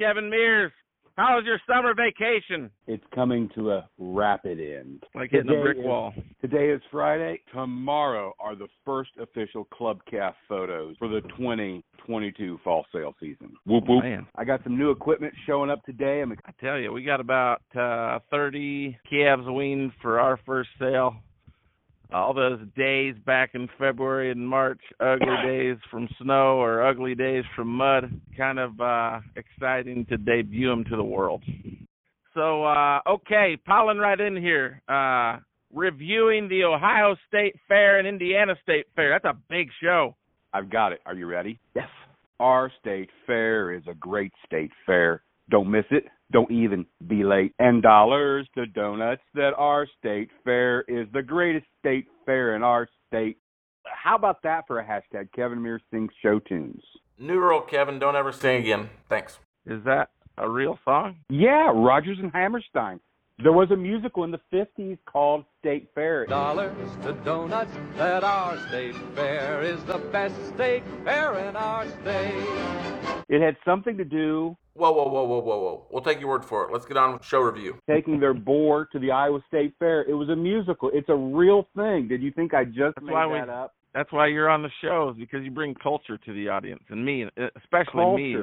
Kevin Mears. How was your summer vacation? It's coming to a rapid end. Like hitting a Today brick is- wall. Today is Friday. Tomorrow are the first official club calf photos for the 2022 fall sale season. Whoop whoop. Man, I got some new equipment showing up today. I'm I tell you, we got about uh, 30 calves weaned for our first sale. All those days back in February and March, ugly days from snow or ugly days from mud, kind of uh, exciting to debut them to the world. So, uh, okay, piling right in here. Uh, reviewing the Ohio State Fair and Indiana State Fair. That's a big show. I've got it. Are you ready? Yes. Our state fair is a great state fair. Don't miss it. Don't even be late. And dollars to donuts that our state fair is the greatest state fair in our state. How about that for a hashtag? Kevin Mears sings show tunes. New rule, Kevin. Don't ever sing again. Thanks. Is that a real song? Yeah, Rodgers and Hammerstein. There was a musical in the 50s called State Fair. dollars to donuts that our state fair is the best state fair in our state. It had something to do Whoa, whoa, whoa, whoa, whoa, whoa. We'll take your word for it. Let's get on with show review. taking their board to the Iowa State Fair. It was a musical. It's a real thing. Did you think I just That's made why we- that up? That's why you're on the shows because you bring culture to the audience and me, especially me.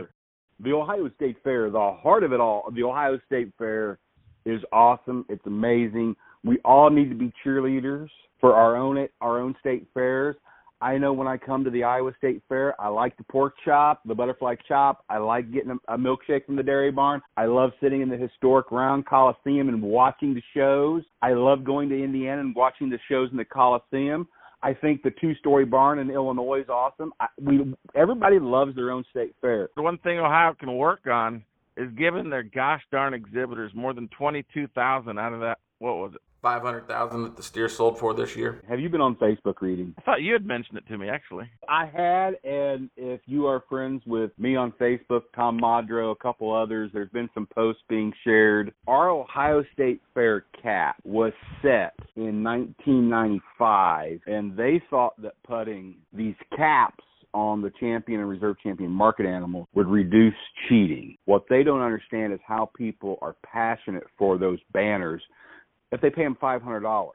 The Ohio State Fair, the heart of it all, the Ohio State Fair is awesome. It's amazing. We all need to be cheerleaders for our own our own state fairs. I know when I come to the Iowa State Fair, I like the pork chop, the butterfly chop. I like getting a, a milkshake from the dairy barn. I love sitting in the historic Round Coliseum and watching the shows. I love going to Indiana and watching the shows in the Coliseum. I think the two-story barn in Illinois is awesome. I, we everybody loves their own state fair. The one thing Ohio can work on is giving their gosh darn exhibitors more than twenty-two thousand out of that. What was it? 500000 that the steer sold for this year. Have you been on Facebook reading? I thought you had mentioned it to me actually. I had, and if you are friends with me on Facebook, Tom Madro, a couple others, there's been some posts being shared. Our Ohio State Fair cap was set in 1995, and they thought that putting these caps on the champion and reserve champion market animals would reduce cheating. What they don't understand is how people are passionate for those banners if they pay him $500.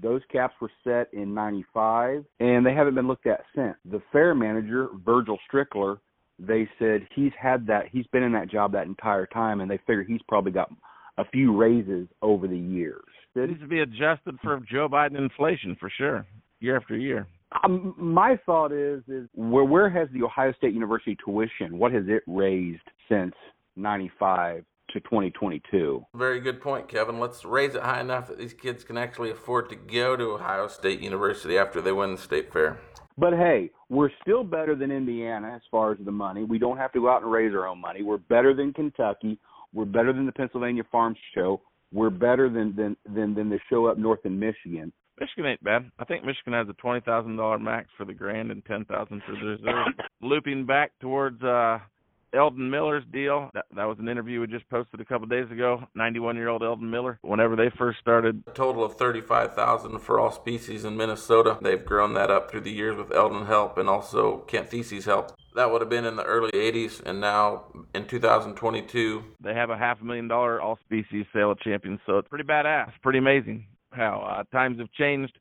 Those caps were set in 95 and they haven't been looked at since. The fair manager, Virgil Strickler, they said he's had that, he's been in that job that entire time and they figure he's probably got a few raises over the years. It needs to be adjusted for Joe Biden inflation for sure, year after year. Um, my thought is, is where, where has the Ohio State University tuition, what has it raised since 95 to 2022? Very good point, Kevin. Let's raise it high enough that these kids can actually afford to go to Ohio State University after they win the state fair. But hey, we're still better than Indiana as far as the money. We don't have to go out and raise our own money. We're better than Kentucky. We're better than the Pennsylvania Farm Show. We're better than than than, than the show up north in Michigan. Michigan ain't bad. I think Michigan has a twenty thousand dollar max for the grand and ten thousand for the reserve. Looping back towards uh Eldon Miller's deal. That, that was an interview we just posted a couple of days ago. 91 year old Eldon Miller. Whenever they first started, A total of 35,000 for all species in Minnesota. They've grown that up through the years with Eldon help and also Kent Theses help. That would have been in the early 80s, and now in 2022, they have a half a million dollar all species sale of champions. So it's pretty badass. Pretty amazing how uh, times have changed.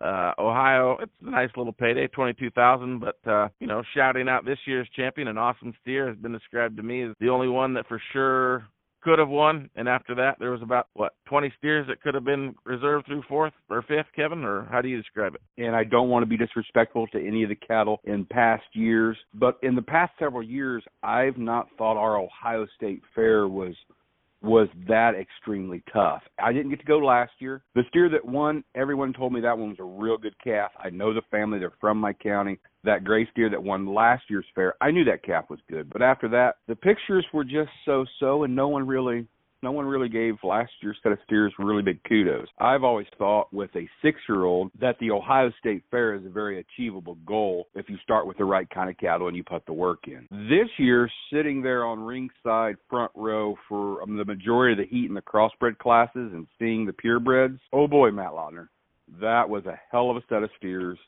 Uh, Ohio, it's a nice little payday, twenty-two thousand. But uh, you know, shouting out this year's champion, an awesome steer, has been described to me as the only one that for sure could have won. And after that, there was about what twenty steers that could have been reserved through fourth or fifth, Kevin, or how do you describe it? And I don't want to be disrespectful to any of the cattle in past years, but in the past several years, I've not thought our Ohio State Fair was was that extremely tough. I didn't get to go last year. The steer that won, everyone told me that one was a real good calf. I know the family, they're from my county. That gray steer that won last year's fair, I knew that calf was good. But after that, the pictures were just so so and no one really no one really gave last year's set of steers really big kudos. I've always thought with a six year old that the Ohio State Fair is a very achievable goal if you start with the right kind of cattle and you put the work in. This year, sitting there on ringside front row for um, the majority of the heat in the crossbred classes and seeing the purebreds, oh boy, Matt Lautner, that was a hell of a set of steers.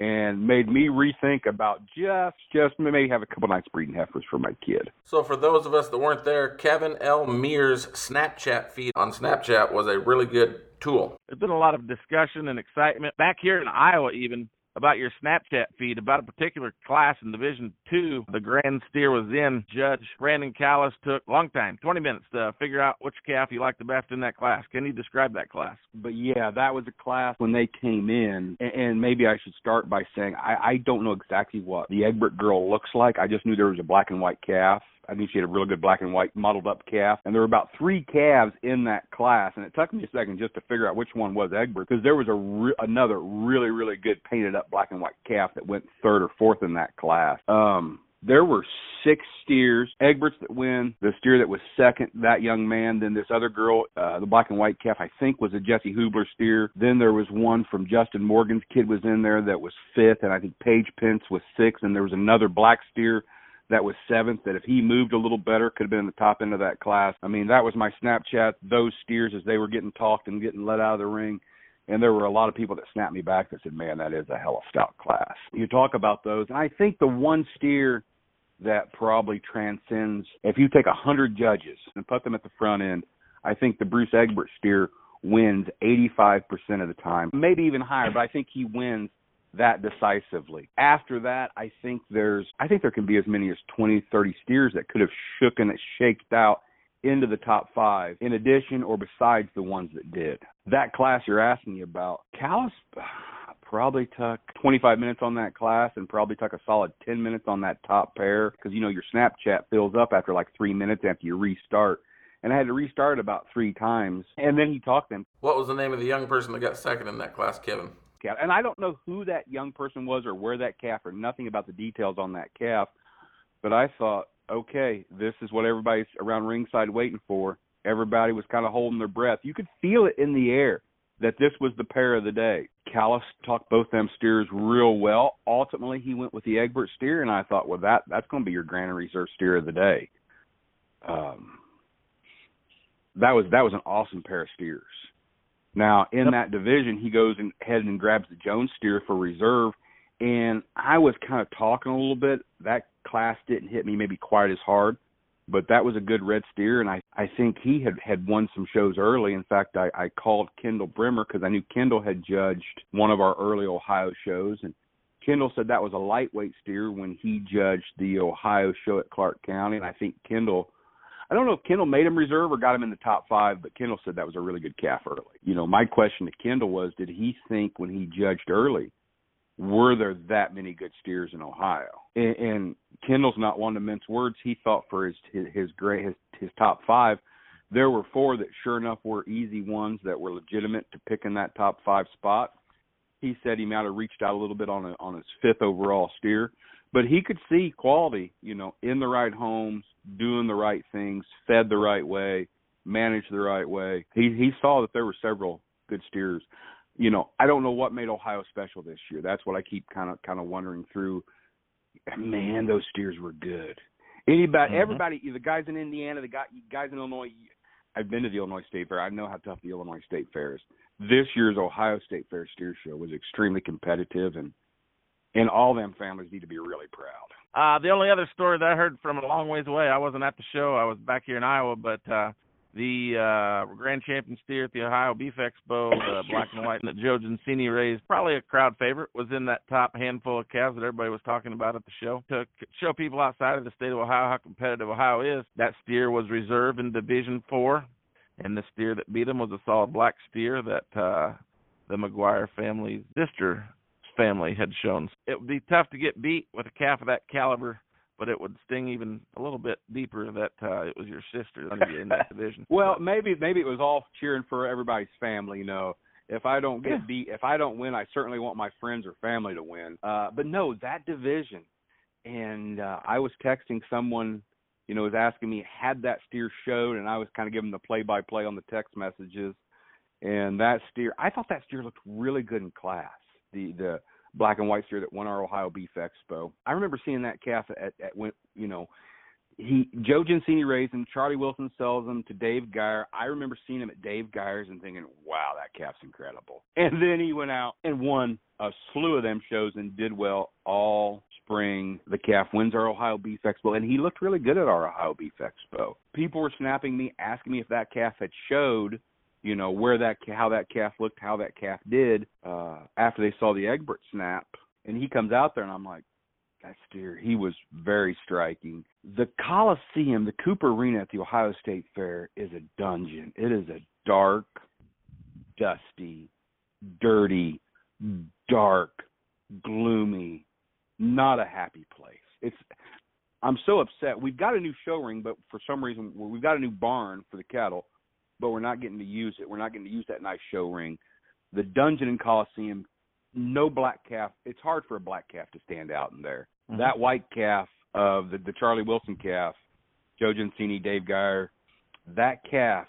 And made me rethink about just just maybe have a couple nights breeding heifers for my kid. So for those of us that weren't there, Kevin L. Mears' Snapchat feed on Snapchat was a really good tool. There's been a lot of discussion and excitement back here in Iowa even about your Snapchat feed about a particular class in Division Two. The grand steer was in. Judge Brandon Callis took long time, 20 minutes to figure out which calf you liked the best in that class. Can you describe that class? But yeah, that was a class when they came in, and maybe I should start by saying I, I don't know exactly what the Egbert girl looks like. I just knew there was a black and white calf I knew she had a really good black and white mottled up calf, and there were about three calves in that class, and it took me a second just to figure out which one was Egbert because there was a re- another really really good painted up black and white calf that went third or fourth in that class. Um, there were six steers, Egberts that win, the steer that was second, that young man, then this other girl, uh, the black and white calf, I think was a Jesse Hubler steer. Then there was one from Justin Morgan's kid was in there that was fifth, and I think Paige Pence was sixth, and there was another black steer that was seventh that if he moved a little better could have been in the top end of that class. I mean, that was my Snapchat, those steers as they were getting talked and getting let out of the ring. And there were a lot of people that snapped me back that said, Man, that is a hell of stout class. You talk about those and I think the one steer that probably transcends if you take a hundred judges and put them at the front end, I think the Bruce Egbert steer wins 85% of the time, maybe even higher, but I think he wins that decisively. After that, I think there's I think there can be as many as 20, 30 steers that could have shook and shaked out into the top five, in addition or besides the ones that did. That class you're asking me about, Callis probably took 25 minutes on that class and probably took a solid 10 minutes on that top pair because you know your Snapchat fills up after like three minutes after you restart. And I had to restart about three times, and then he talked them. What was the name of the young person that got second in that class, Kevin? Calf. And I don't know who that young person was or where that calf or nothing about the details on that calf. But I thought, okay, this is what everybody's around ringside waiting for. Everybody was kind of holding their breath. You could feel it in the air that this was the pair of the day. Callis talked both them steers real well. Ultimately, he went with the Egbert steer, and I thought, well, that that's going to be your Grand Reserve steer of the day. Um, that was that was an awesome pair of steers. Now in yep. that division, he goes and ahead and grabs the Jones steer for reserve, and I was kind of talking a little bit. That class didn't hit me maybe quite as hard, but that was a good red steer, and I I think he had had won some shows early. In fact, I I called Kendall Bremer because I knew Kendall had judged one of our early Ohio shows, and Kendall said that was a lightweight steer when he judged the Ohio show at Clark County, and I think Kendall I don't know if Kendall made him reserve or got him in the top five, but Kendall said that was a really good calf early. You know, my question to Kendall was, did he think when he judged early, were there that many good steers in Ohio? And, and Kendall's not one to mince words. He thought for his his his great his his top five, there were four that sure enough were easy ones that were legitimate to pick in that top five spot. He said he might have reached out a little bit on a, on his fifth overall steer, but he could see quality, you know, in the right homes, doing the right things, fed the right way, managed the right way. He he saw that there were several good steers. You know, I don't know what made Ohio special this year. That's what I keep kind of kind of wondering through. Man, those steers were good. Anybody, mm-hmm. everybody, the guys in Indiana, the guy, guys in Illinois. I've been to the Illinois State Fair. I know how tough the Illinois State Fair is. This year's Ohio State Fair steer show was extremely competitive, and and all them families need to be really proud. Uh, the only other story that I heard from a long ways away, I wasn't at the show. I was back here in Iowa, but uh, the uh, grand champion steer at the Ohio Beef Expo, the black and white that Joe Gensini raised, probably a crowd favorite, was in that top handful of calves that everybody was talking about at the show. To show people outside of the state of Ohio how competitive Ohio is, that steer was reserved in Division Four, and the steer that beat him was a solid black steer that uh, the McGuire family's sister family had shown. It would be tough to get beat with a calf of that caliber, but it would sting even a little bit deeper that uh, it was your sister in that division. well, maybe maybe it was all cheering for everybody's family, you know. If I don't get yeah. beat, if I don't win, I certainly want my friends or family to win. Uh, but no, that division, and uh, I was texting someone, you know, was asking me had that steer showed, and I was kind of giving the play-by-play on the text messages. And that steer, I thought that steer looked really good in class the the black and white steer that won our Ohio Beef Expo. I remember seeing that calf at, at when you know he Joe Gensini raised him. Charlie Wilson sells him to Dave Geyer. I remember seeing him at Dave Geyer's and thinking, "Wow, that calf's incredible." And then he went out and won a slew of them shows and did well all spring. The calf wins our Ohio Beef Expo, and he looked really good at our Ohio Beef Expo. People were snapping me, asking me if that calf had showed, you know, where that how that calf looked, how that calf did uh, after they saw the Egbert snap. And he comes out there, and I'm like, that steer, he was very striking. The Coliseum, the Cooper Arena at the Ohio State Fair, is a dungeon. It is a dark, dusty, dirty, dark, gloomy, not a happy place. It's I'm so upset. We've got a new show ring, but for some reason we've got a new barn for the cattle, but we're not getting to use it. We're not getting to use that nice show ring. The dungeon and Coliseum, no black calf. It's hard for a black calf to stand out in there. Mm-hmm. That white calf of the, the Charlie Wilson calf, Joe Gensini, Dave Geyer, that calf,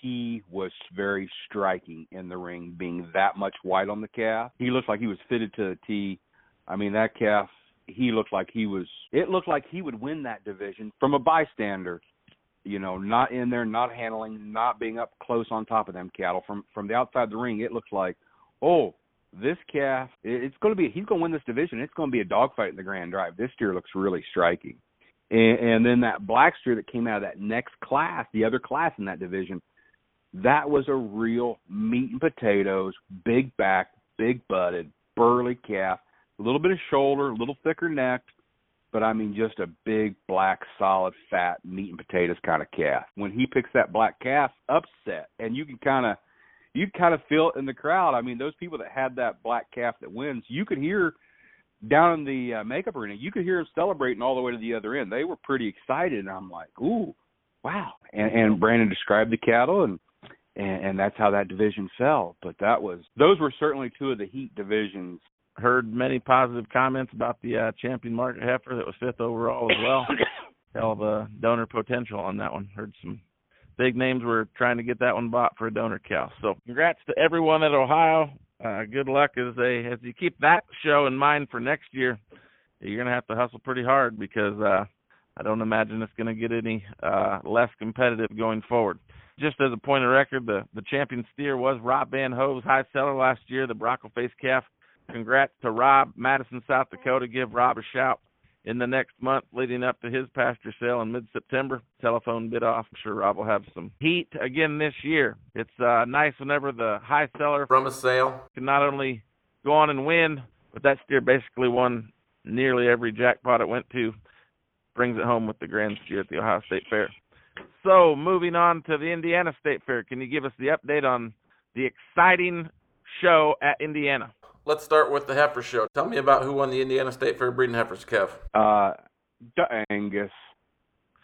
he was very striking in the ring, being that much white on the calf. He looked like he was fitted to the T. I mean, that calf, he looked like he was. It looked like he would win that division from a bystander. You know, not in there, not handling, not being up close on top of them cattle. From from the outside the ring, it looks like, oh, this calf, it's going to be, he's going to win this division. It's going to be a dogfight in the Grand Drive. This steer looks really striking. And, and then that black steer that came out of that next class, the other class in that division, that was a real meat and potatoes, big back, big butted, burly calf, a little bit of shoulder, a little thicker neck, but I mean just a big black solid fat meat and potatoes kind of calf. When he picks that black calf, upset, and you can kind of you kind of feel it in the crowd. I mean, those people that had that black calf that wins, you could hear down in the uh, makeup arena, you could hear them celebrating all the way to the other end. They were pretty excited, and I'm like, ooh, wow. And, and Brandon described the cattle, and, and and that's how that division fell. But that was those were certainly two of the heat divisions. Heard many positive comments about the uh, champion market heifer that was fifth overall as well. Hell of a donor potential on that one. Heard some big names were trying to get that one bought for a donor cow. So congrats to everyone at Ohio. Uh, good luck as they as you keep that show in mind for next year. You're gonna have to hustle pretty hard because uh, I don't imagine it's gonna get any uh, less competitive going forward. Just as a point of record, the the champion steer was Rob Van Hove's high seller last year, the Bronco face calf. Congrats to Rob, Madison, South Dakota. Give Rob a shout in the next month leading up to his pasture sale in mid-September. Telephone bid off. I'm sure Rob will have some heat again this year. It's uh, nice whenever the high seller from a sale can not only go on and win, but that steer basically won nearly every jackpot it went to. Brings it home with the grand steer at the Ohio State Fair. So moving on to the Indiana State Fair, can you give us the update on the exciting show at Indiana? Let's start with the heifer show. Tell me about who won the Indiana State Fair breeding heifers, Kev. Uh, the Angus.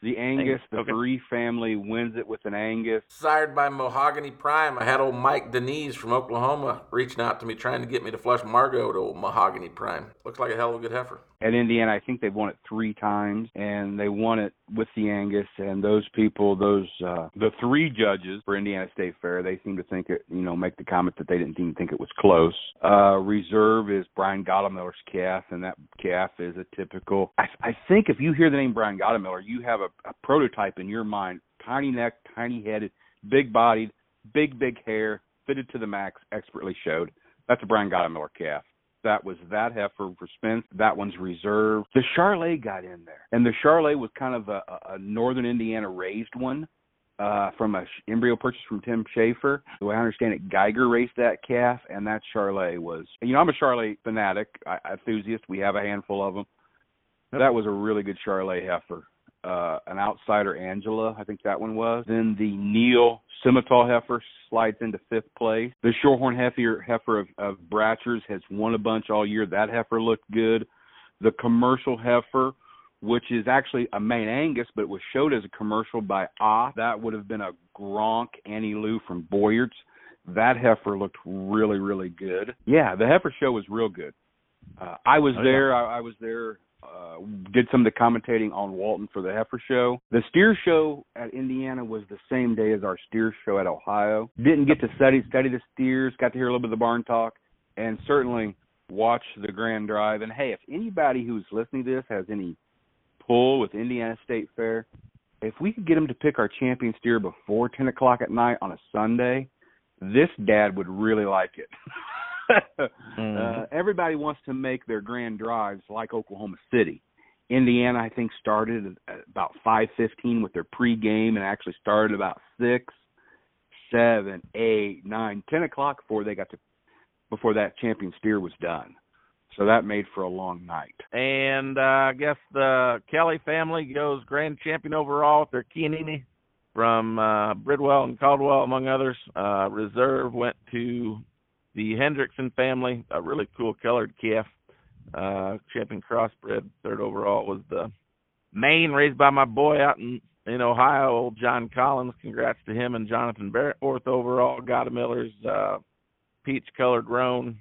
The Angus, the okay. Three family wins it with an Angus. Sired by Mahogany Prime. I had old Mike Denise from Oklahoma reaching out to me trying to get me to flush Margot to old Mahogany Prime. Looks like a hell of a good heifer. At Indiana, I think they've won it three times, and they won it with the Angus. And those people, those uh the three judges for Indiana State Fair, they seem to think it. You know, make the comment that they didn't even think it was close. Uh Reserve is Brian Gottemiller's calf, and that calf is a typical. I, I think if you hear the name Brian Gottemiller, you have a a prototype in your mind tiny neck, tiny headed, big bodied, big, big hair, fitted to the max, expertly showed. That's a Brian Gottemiller calf. That was that heifer for Spence. That one's reserved. The Charolais got in there, and the Charolais was kind of a, a northern Indiana raised one uh, from a embryo purchase from Tim Schaefer. The way I understand it, Geiger raced that calf, and that Charolais was. You know, I'm a Charolais fanatic, I, enthusiast. We have a handful of them. That was a really good Charolais heifer uh, an outsider Angela, I think that one was. Then the Neil Simmental heifer slides into fifth place. The Shorthorn heifer, heifer of, of Bratcher's has won a bunch all year. That heifer looked good. The commercial heifer, which is actually a Maine-Anjou, but was showed as a commercial by Ah. That would have been a Gronk Annie Lou from Boyards. That heifer looked really, really good. Yeah, the heifer show was real good. Uh, I was oh, there. Yeah. I, I was there uh, did some of the commentating on Walton for the heifer show. The steer show at Indiana was the same day as our steer show at Ohio. Didn't get to study study the steers, got to hear a little bit of the barn talk, and certainly watch the Grand Drive. And hey, if anybody who's listening to this has any pull with Indiana State Fair. If we could get them to pick our champion steer before ten o'clock at night on a Sunday, this dad would really like it. Mm-hmm. uh, everybody wants to make their grand drives like Oklahoma City. Indiana, I think, started at about five fifteen with their pregame, and actually started about six, seven, eight, nine, ten o'clock before they got to before that champion steer was done. So that made for a long night. And uh, I guess the Kelly family goes grand champion overall with their Chianina from uh, Bridwell and Caldwell, among others. Uh, reserve went to the Hendrickson family, a really cool colored calf. Uh, champion crossbred, third overall was the main raised by my boy out in in Ohio, old John Collins. Congrats to him and Jonathan Barrett. Fourth overall, Gottemiller's uh, peach colored roan,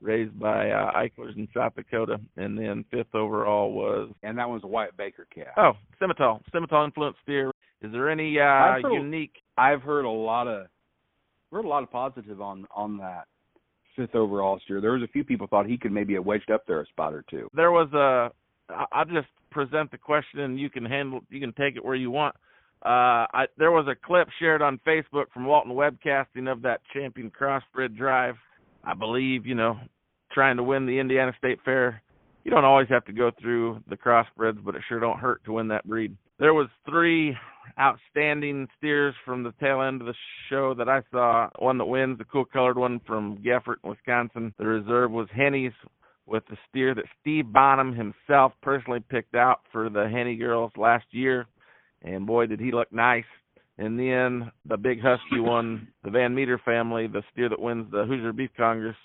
raised by uh, Eichlers in South Dakota, and then fifth overall was And that one's a White Baker calf. oh Simmental, Simmental influenced steer. Is there any uh, I've heard- unique? I've heard a lot of heard a lot of positive on on that fifth overall steer. There was a few people thought he could maybe have wedged up there a spot or two. There was a. I'll just present the question, and you can handle. You can take it where you want. Uh, I, there was a clip shared on Facebook from Walton Webcasting of that champion crossbred drive. I believe you know, trying to win the Indiana State Fair. You don't always have to go through the crossbreds, but it sure don't hurt to win that breed. There was three outstanding steers from the tail end of the show that I saw. One that wins, the cool colored one from Geffert, Wisconsin. The reserve was Henny's with the steer that Steve Bonham himself personally picked out for the Henny girls last year. And boy, did he look nice. And then the big husky one, the Van Meter family, the steer that wins the Hoosier Beef Congress,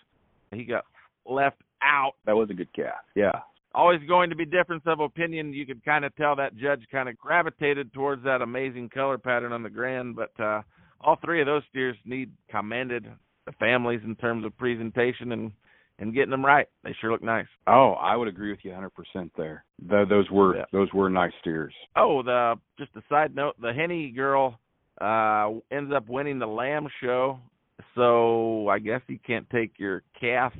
he got left out That was a good calf. Yeah. Always going to be difference of opinion. You could kind of tell that judge kind of gravitated towards that amazing color pattern on the grand, but uh all three of those steers need commended the families in terms of presentation and and getting them right. They sure look nice. Oh, I would agree with you 100% there. Th- those were Yeah. those were nice steers. Oh, the just a side note, the Henny girl uh ends up winning the lamb show. So I guess you can't take your calf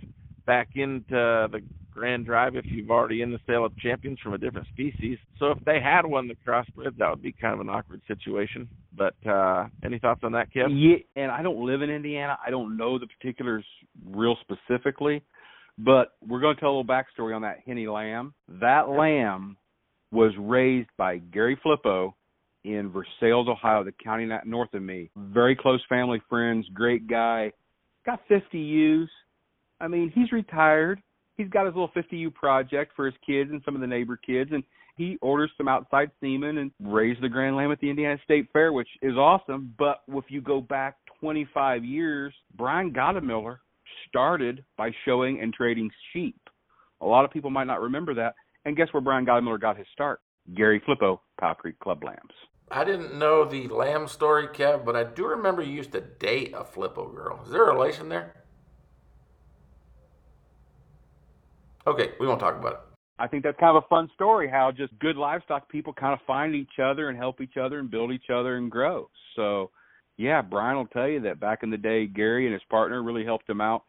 back into the Grand Drive if you've already in the sale of champions from a different species. So if they had won the crossbred, that would be kind of an awkward situation. But uh any thoughts on that, Kev? Yeah, and I don't live in Indiana. I don't know the particulars real specifically, but we're going to tell a little backstory on that Henny lamb. That lamb was raised by Gary Flippo in Versailles, Ohio, the county north of me. Very close family friends, great guy. Got 50 ewes. I mean, he's retired. He's got his little 50 ewe project for his kids and some of the neighbor kids, and he orders some outside semen and raised the Grand Lamb at the Indiana State Fair, which is awesome. But if you go back 25 years, Brian Gottemiller started by showing and trading sheep. A lot of people might not remember that. And guess where Brian Gottemiller got his start? Gary Flippo, Powell Creek Club Lambs. I didn't know the lamb story, Kev, but I do remember you used to date a Flippo girl. Is there a relation there? Okay, we won't talk about it. I think that's kind of a fun story how just good livestock people kind of find each other and help each other and build each other and grow. So, yeah, Brian will tell you that back in the day, Gary and his partner really helped him out,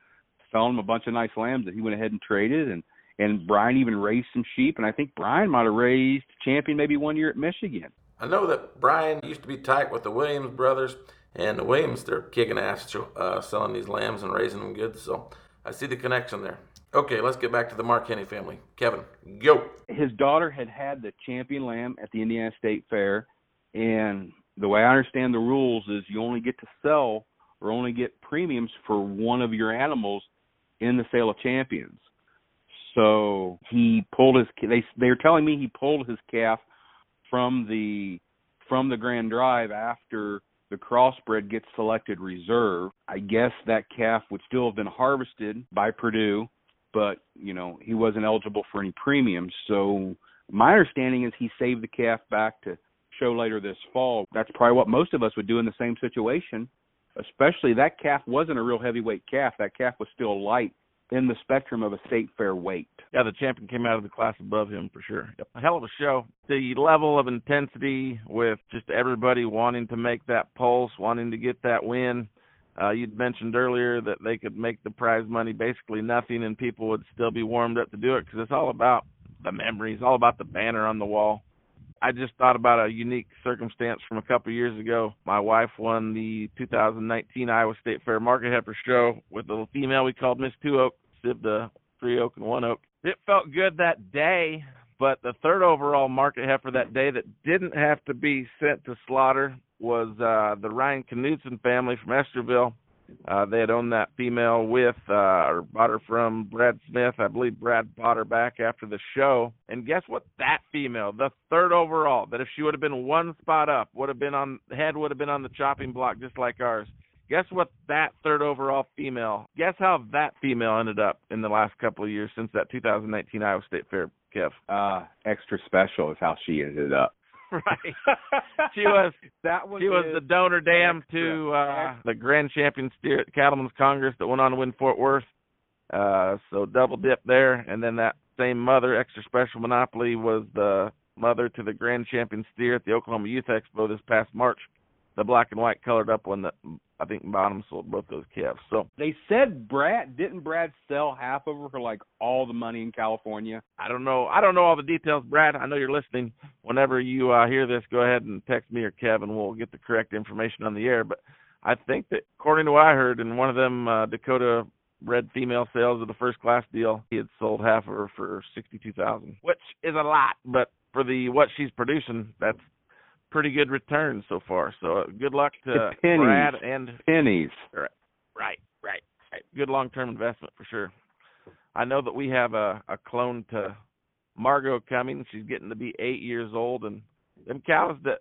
selling him a bunch of nice lambs that he went ahead and traded. And, and Brian even raised some sheep. And I think Brian might have raised champion maybe one year at Michigan. I know that Brian used to be tight with the Williams brothers, and the Williams, they're kicking ass uh, selling these lambs and raising them good. So I see the connection there. Okay, let's get back to the Mark Henny family. Kevin, go. his daughter had had the champion lamb at the Indiana State Fair, and the way I understand the rules is you only get to sell or only get premiums for one of your animals in the sale of champions. So he pulled his they they're telling me he pulled his calf from the from the Grand Drive after the crossbred gets selected reserve. I guess that calf would still have been harvested by Purdue but you know he wasn't eligible for any premiums. So my understanding is he saved the calf back to show later this fall. That's probably what most of us would do in the same situation. Especially that calf wasn't a real heavyweight calf. That calf was still light in the spectrum of a state fair weight. Yeah, the champion came out of the class above him for sure. Yep. A hell of a show. The level of intensity with just everybody wanting to make that pulse, wanting to get that win. Uh, you'd mentioned earlier that they could make the prize money basically nothing, and people would still be warmed up to do it because it's all about the memories, all about the banner on the wall. I just thought about a unique circumstance from a couple of years ago. My wife won the 2019 Iowa State Fair Market Heifer Show with a little female we called Miss Two Oak, sibbed the three oak and one oak. It felt good that day, but the third overall market heifer that day that didn't have to be sent to slaughter was uh the Ryan Knudsen family from Estherville. Uh, they had owned that female with, uh, or bought her from Brad Smith. I believe Brad bought her back after the show. And guess what? That female, the third overall, that if she would have been one spot up, would have been on, head would have been on the chopping block just like ours. Guess what? That third overall female, guess how that female ended up in the last couple of years since that 2019 Iowa State Fair, Kev? Uh, extra special is how she ended up. right. She was that was she was the donor dam extra, to uh the grand champion steer at Cattlemen's Congress that went on to win Fort Worth. Uh so double dip there and then that same mother, extra special monopoly, was the mother to the grand champion steer at the Oklahoma Youth Expo this past March. The black and white colored up one that I think Bottom sold both those calves. So They said Brad didn't Brad sell half of her for like all the money in California. I don't know. I don't know all the details, Brad. I know you're listening. Whenever you uh, hear this, go ahead and text me or Kevin. We'll get the correct information on the air. But I think that, according to what I heard, in one of them uh, Dakota red female sales of the first class deal, he had sold half of her for sixty-two thousand, which is a lot. But for the what she's producing, that's pretty good return so far. So uh, good luck to pennies. Brad and Pennies. Right, right, right. Good long term investment for sure. I know that we have a, a clone to Margot coming. She's getting to be eight years old, and them cows that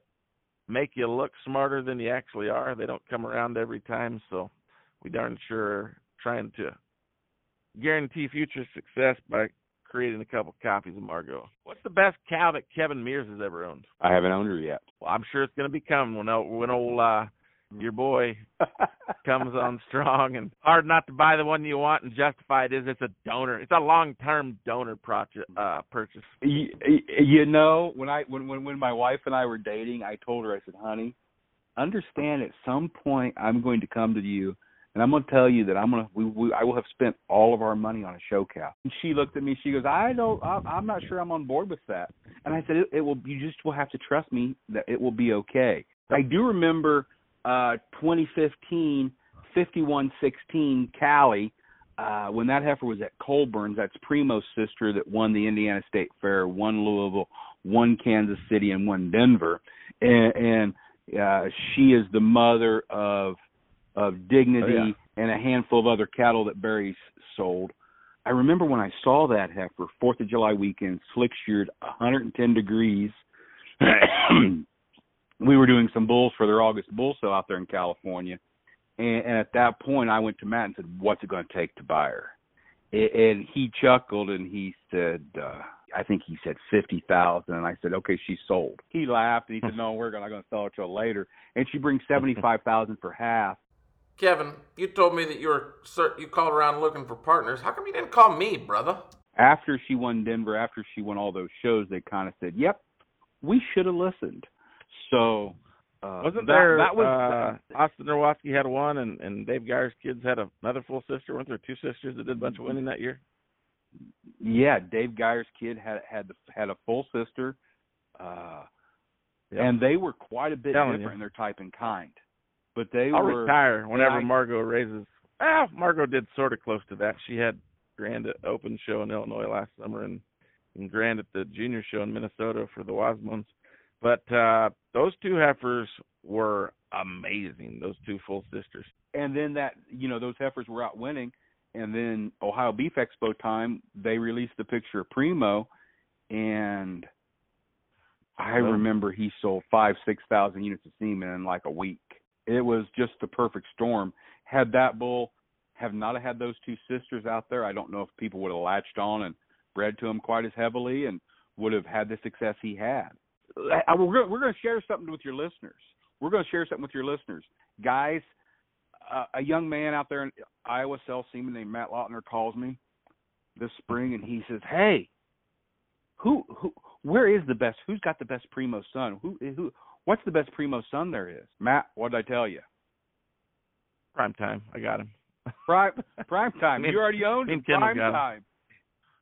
make you look smarter than you actually are, they don't come around every time. So we darn sure are trying to guarantee future success by creating a couple copies of Margot. What's the best cow that Kevin Mears has ever owned? I haven't owned her yet. Well, I'm sure it's going to be coming when old, when old uh, your boy comes on strong and hard not to buy the one you want and justify it is it's a donor. It's a long term donor project uh purchase. you, you know, when I when when when my wife and I were dating, I told her I said, "Honey, understand at some point I'm going to come to you and I'm going to tell you that I'm going to we, we I will have spent all of our money on a show cow." And she looked at me. She goes, "I don't. I'm not sure I'm on board with that." And I said, it, "It will. You just will have to trust me that it will be okay." I do remember uh 2015 5116 Cali uh when that heifer was at Colburn's that's Primo's sister that won the Indiana State Fair won Louisville won Kansas City and won Denver and, and uh she is the mother of of Dignity Oh, yeah. and a handful of other cattle that Barry's sold I remember when I saw that heifer, Fourth of July weekend, slick sheared, 110 degrees. we were doing some bulls for their August bull sale out there in California, and, and at that point, I went to Matt and said, "What's it going to take to buy her?" And he chuckled and he said, uh, "I think he said fifty thousand. And I said, "Okay, she's sold." He laughed and he said, "No, we're not going to sell it till later." And she brings seventy-five thousand for half. Kevin, you told me that you were cer- you called around looking for partners. How come you didn't call me, brother? after she won Denver, after she won all those shows, they kind of said, "Yep, we should have listened." So uh, Wasn't that, there that was uh Austin Nerwoski had one and, and Dave Geyer's kids had another full sister, weren't there two sisters that did a bunch of winning that year? yeah. Dave Geyer's kid had had had a full sister, uh, Yeah. and they were quite a bit Telling different you. in their type and kind. But they I'll were retire whenever I- Margot raises. Ah, Margot did sort of close to that. She had Grand at Open show in Illinois last summer and, and Grand at the Junior show in Minnesota for the Wasmonds. But uh those two heifers were amazing. Those two full sisters. and then that you know those heifers were out winning, and then Ohio Beef Expo time they released the picture of Primo, and I remember he sold five six thousand units of semen in like a week. It was just the perfect storm. Had that bull have not had those two sisters out there, I don't know if people would have latched on and bred to him quite as heavily and would have had the success he had. We're going, to share something with your listeners. We're going to share something with your listeners, guys. Uh, a young man out there in Iowa sells semen named Matt Lautner calls me this spring and he says, "Hey, who who where is the best? Who's got the best primo son? Who who what's the best primo son there is?" Matt, what did I tell you? Prime time. I got him. Prime prime time. You already owned him. prime got him. time.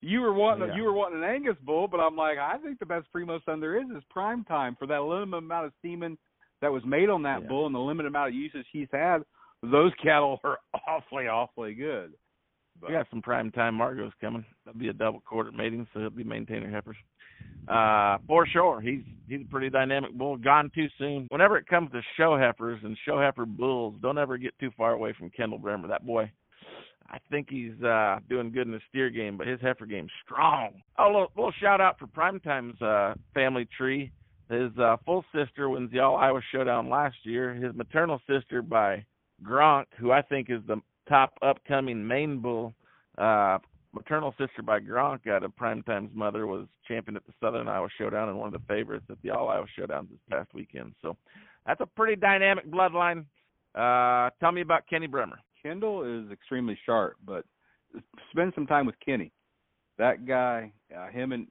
you were wanting Yeah. you were wanting an Angus bull, but I'm like, I think the best primo son there is is prime time for that limited amount of semen that was made on that Yeah. bull and the limited amount of uses he's had. Those cattle are awfully, awfully good. But, We got some prime time Margos coming. That'll be a double quarter mating, so he'll be maintaining heifers. Uh, for sure, he's he's a pretty dynamic bull. Gone too soon. Whenever it comes to show heifers and show heifer bulls, don't ever get too far away from Kendall Bremer. That boy, I think he's uh doing good in the steer game, but his heifer game's strong. Oh, little, little shout out for Primetime's uh family tree. His uh, full sister wins the All Iowa Showdown last year. His maternal sister by Gronk, who I think is the top upcoming main bull. Uh, maternal sister by Gronk out of Primetime's mother was champion at the Southern Iowa Showdown and one of the favorites at the All Iowa Showdowns this past weekend. So that's a pretty dynamic bloodline. Uh, tell me about Kenny Bremer. Kendall is extremely sharp, but spend some time with Kenny. That guy, uh, him and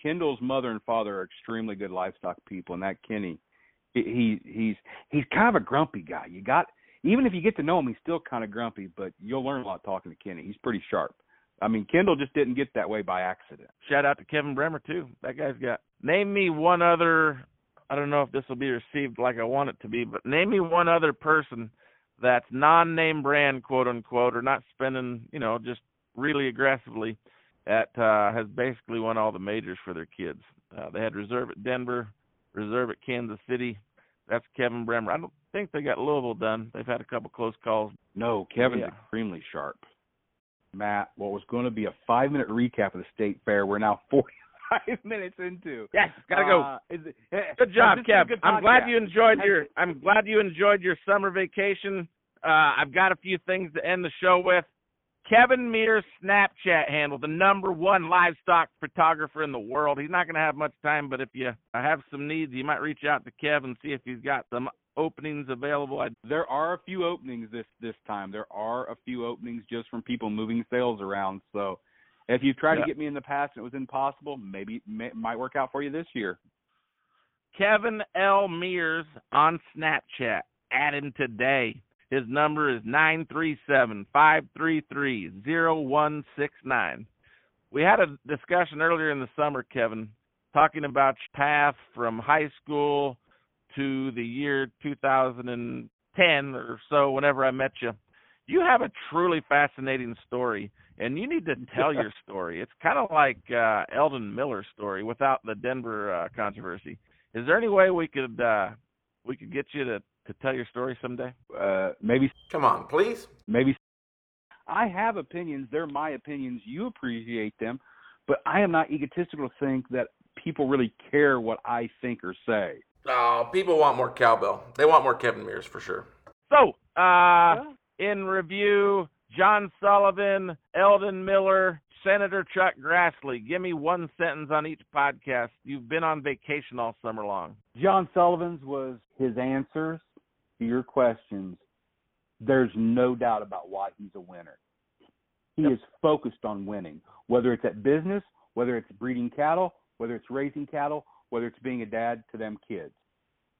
Kendall's mother and father are extremely good livestock people, and that Kenny, he he's he's kind of a grumpy guy. You got even if you get to know him, he's still kind of grumpy, but you'll learn a lot talking to Kenny. He's pretty sharp. I mean, Kendall just didn't get that way by accident. Shout out to Kevin Bremer too. That guy's got. Name me one other. I don't know if this will be received like I want it to be, but name me one other person that's non-name brand, quote unquote, or not spending, you know, just really aggressively. That uh, has basically won all the majors for their kids. Uh, they had reserve at Denver, reserve at Kansas City. That's Kevin Bremer. I don't think they got Louisville done. They've had a couple close calls. No, Kevin's Yeah. extremely sharp. Matt, what was going to be a five minute recap of the state fair, we're now 45 minutes into. Yes, gotta go. Uh, is it, Good job, this is a Kev. good I'm glad you enjoyed your I'm glad you enjoyed your summer vacation. Uh I've got a few things to end the show with. Kevin Mears Snapchat handle, the number one livestock photographer in the world. He's not going to have much time, but if you have some needs, you might reach out to Kevin and see if he's got some openings available. I, There are a few openings this this time. There are a few openings just from people moving sales around. So, if you've tried Yeah. to get me in the past and it was impossible, maybe may, might work out for you this year. Kevin L. Mears on Snapchat. Add him today. His number is nine three seven five three three zero one six nine. We had a discussion earlier in the summer, Kevin, talking about your path from high school to the year 2010 or so, whenever I met you. You have a truly fascinating story, and you need to tell your story. It's kind of like uh, Eldon Miller's story without the Denver uh, controversy. Is there any way we could uh, we could get you to to tell your story someday? Uh, maybe Come on, please. maybe I have opinions. They're my opinions. You appreciate them, but I am not egotistical to think that people really care what I think or say. Oh, people want more cowbell. They want more Kevin Mears for sure. So, uh, in review, John Sullivan, Eldon Miller, Senator Chuck Grassley. Give me one sentence on each podcast. You've been on vacation all summer long. John Sullivan's was his answers to your questions. There's no doubt about why he's a winner. He is focused on winning, whether it's at business, whether it's breeding cattle, whether it's raising cattle, whether it's being a dad to them kids.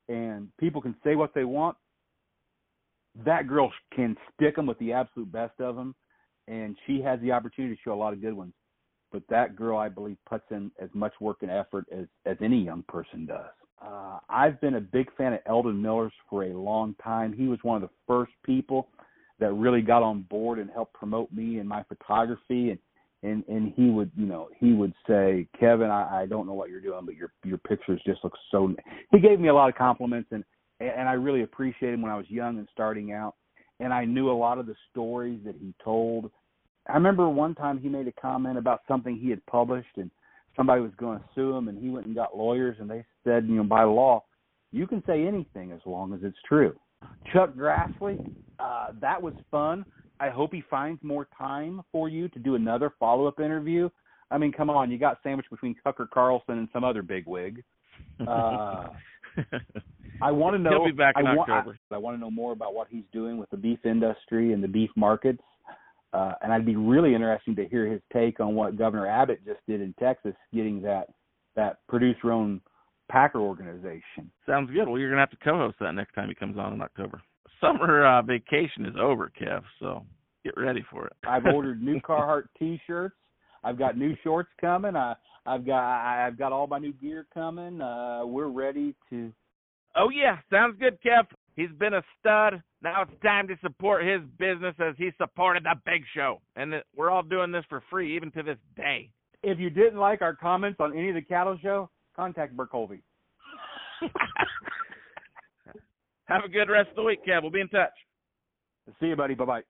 And people can say what they want. That girl can stick them with the absolute best of them, and she has the opportunity to show a lot of good ones. But that girl, I believe, puts in as much work and effort as as any young person does. Uh, I've been a big fan of Eldon Miller's for a long time. He was one of the first people that really got on board and helped promote me and my photography and and and he would you know he would say Kevin I, I don't know what you're doing but your your pictures just look so he gave me a lot of compliments and and I really appreciated him when I was young and starting out. And I knew a lot of the stories that he told. I remember one time he made a comment about something he had published and somebody was going to sue him and he went and got lawyers and they said you know by law you can say anything as long as it's true. Chuck Grassley uh, that was fun. I hope he finds more time for you to do another follow up interview. I mean, come on, you got sandwiched between Tucker Carlson and some other bigwig. Uh, I want to know. He'll be back in I want, October. I, I want to know more about what he's doing with the beef industry and the beef markets. Uh, and I'd be really interested to hear his take on what Governor Abbott just did in Texas, getting that that producer-owned packer organization. Sounds good. Well, you're gonna have to co-host that next time he comes on in October. Summer uh, vacation is over, Kev. So get ready for it. I've ordered new Carhartt T-shirts. I've got new shorts coming. I I've got I, I've got all my new gear coming. Uh, we're ready to. Oh yeah, sounds good, Kev. He's been a stud. Now it's time to support his business as he supported the Big Show, and we're all doing this for free, even to this day. If you didn't like our comments on any of the cattle show, contact Burke Colby. Have a good rest of the week, Kev. We'll be in touch. See you, buddy. Bye bye.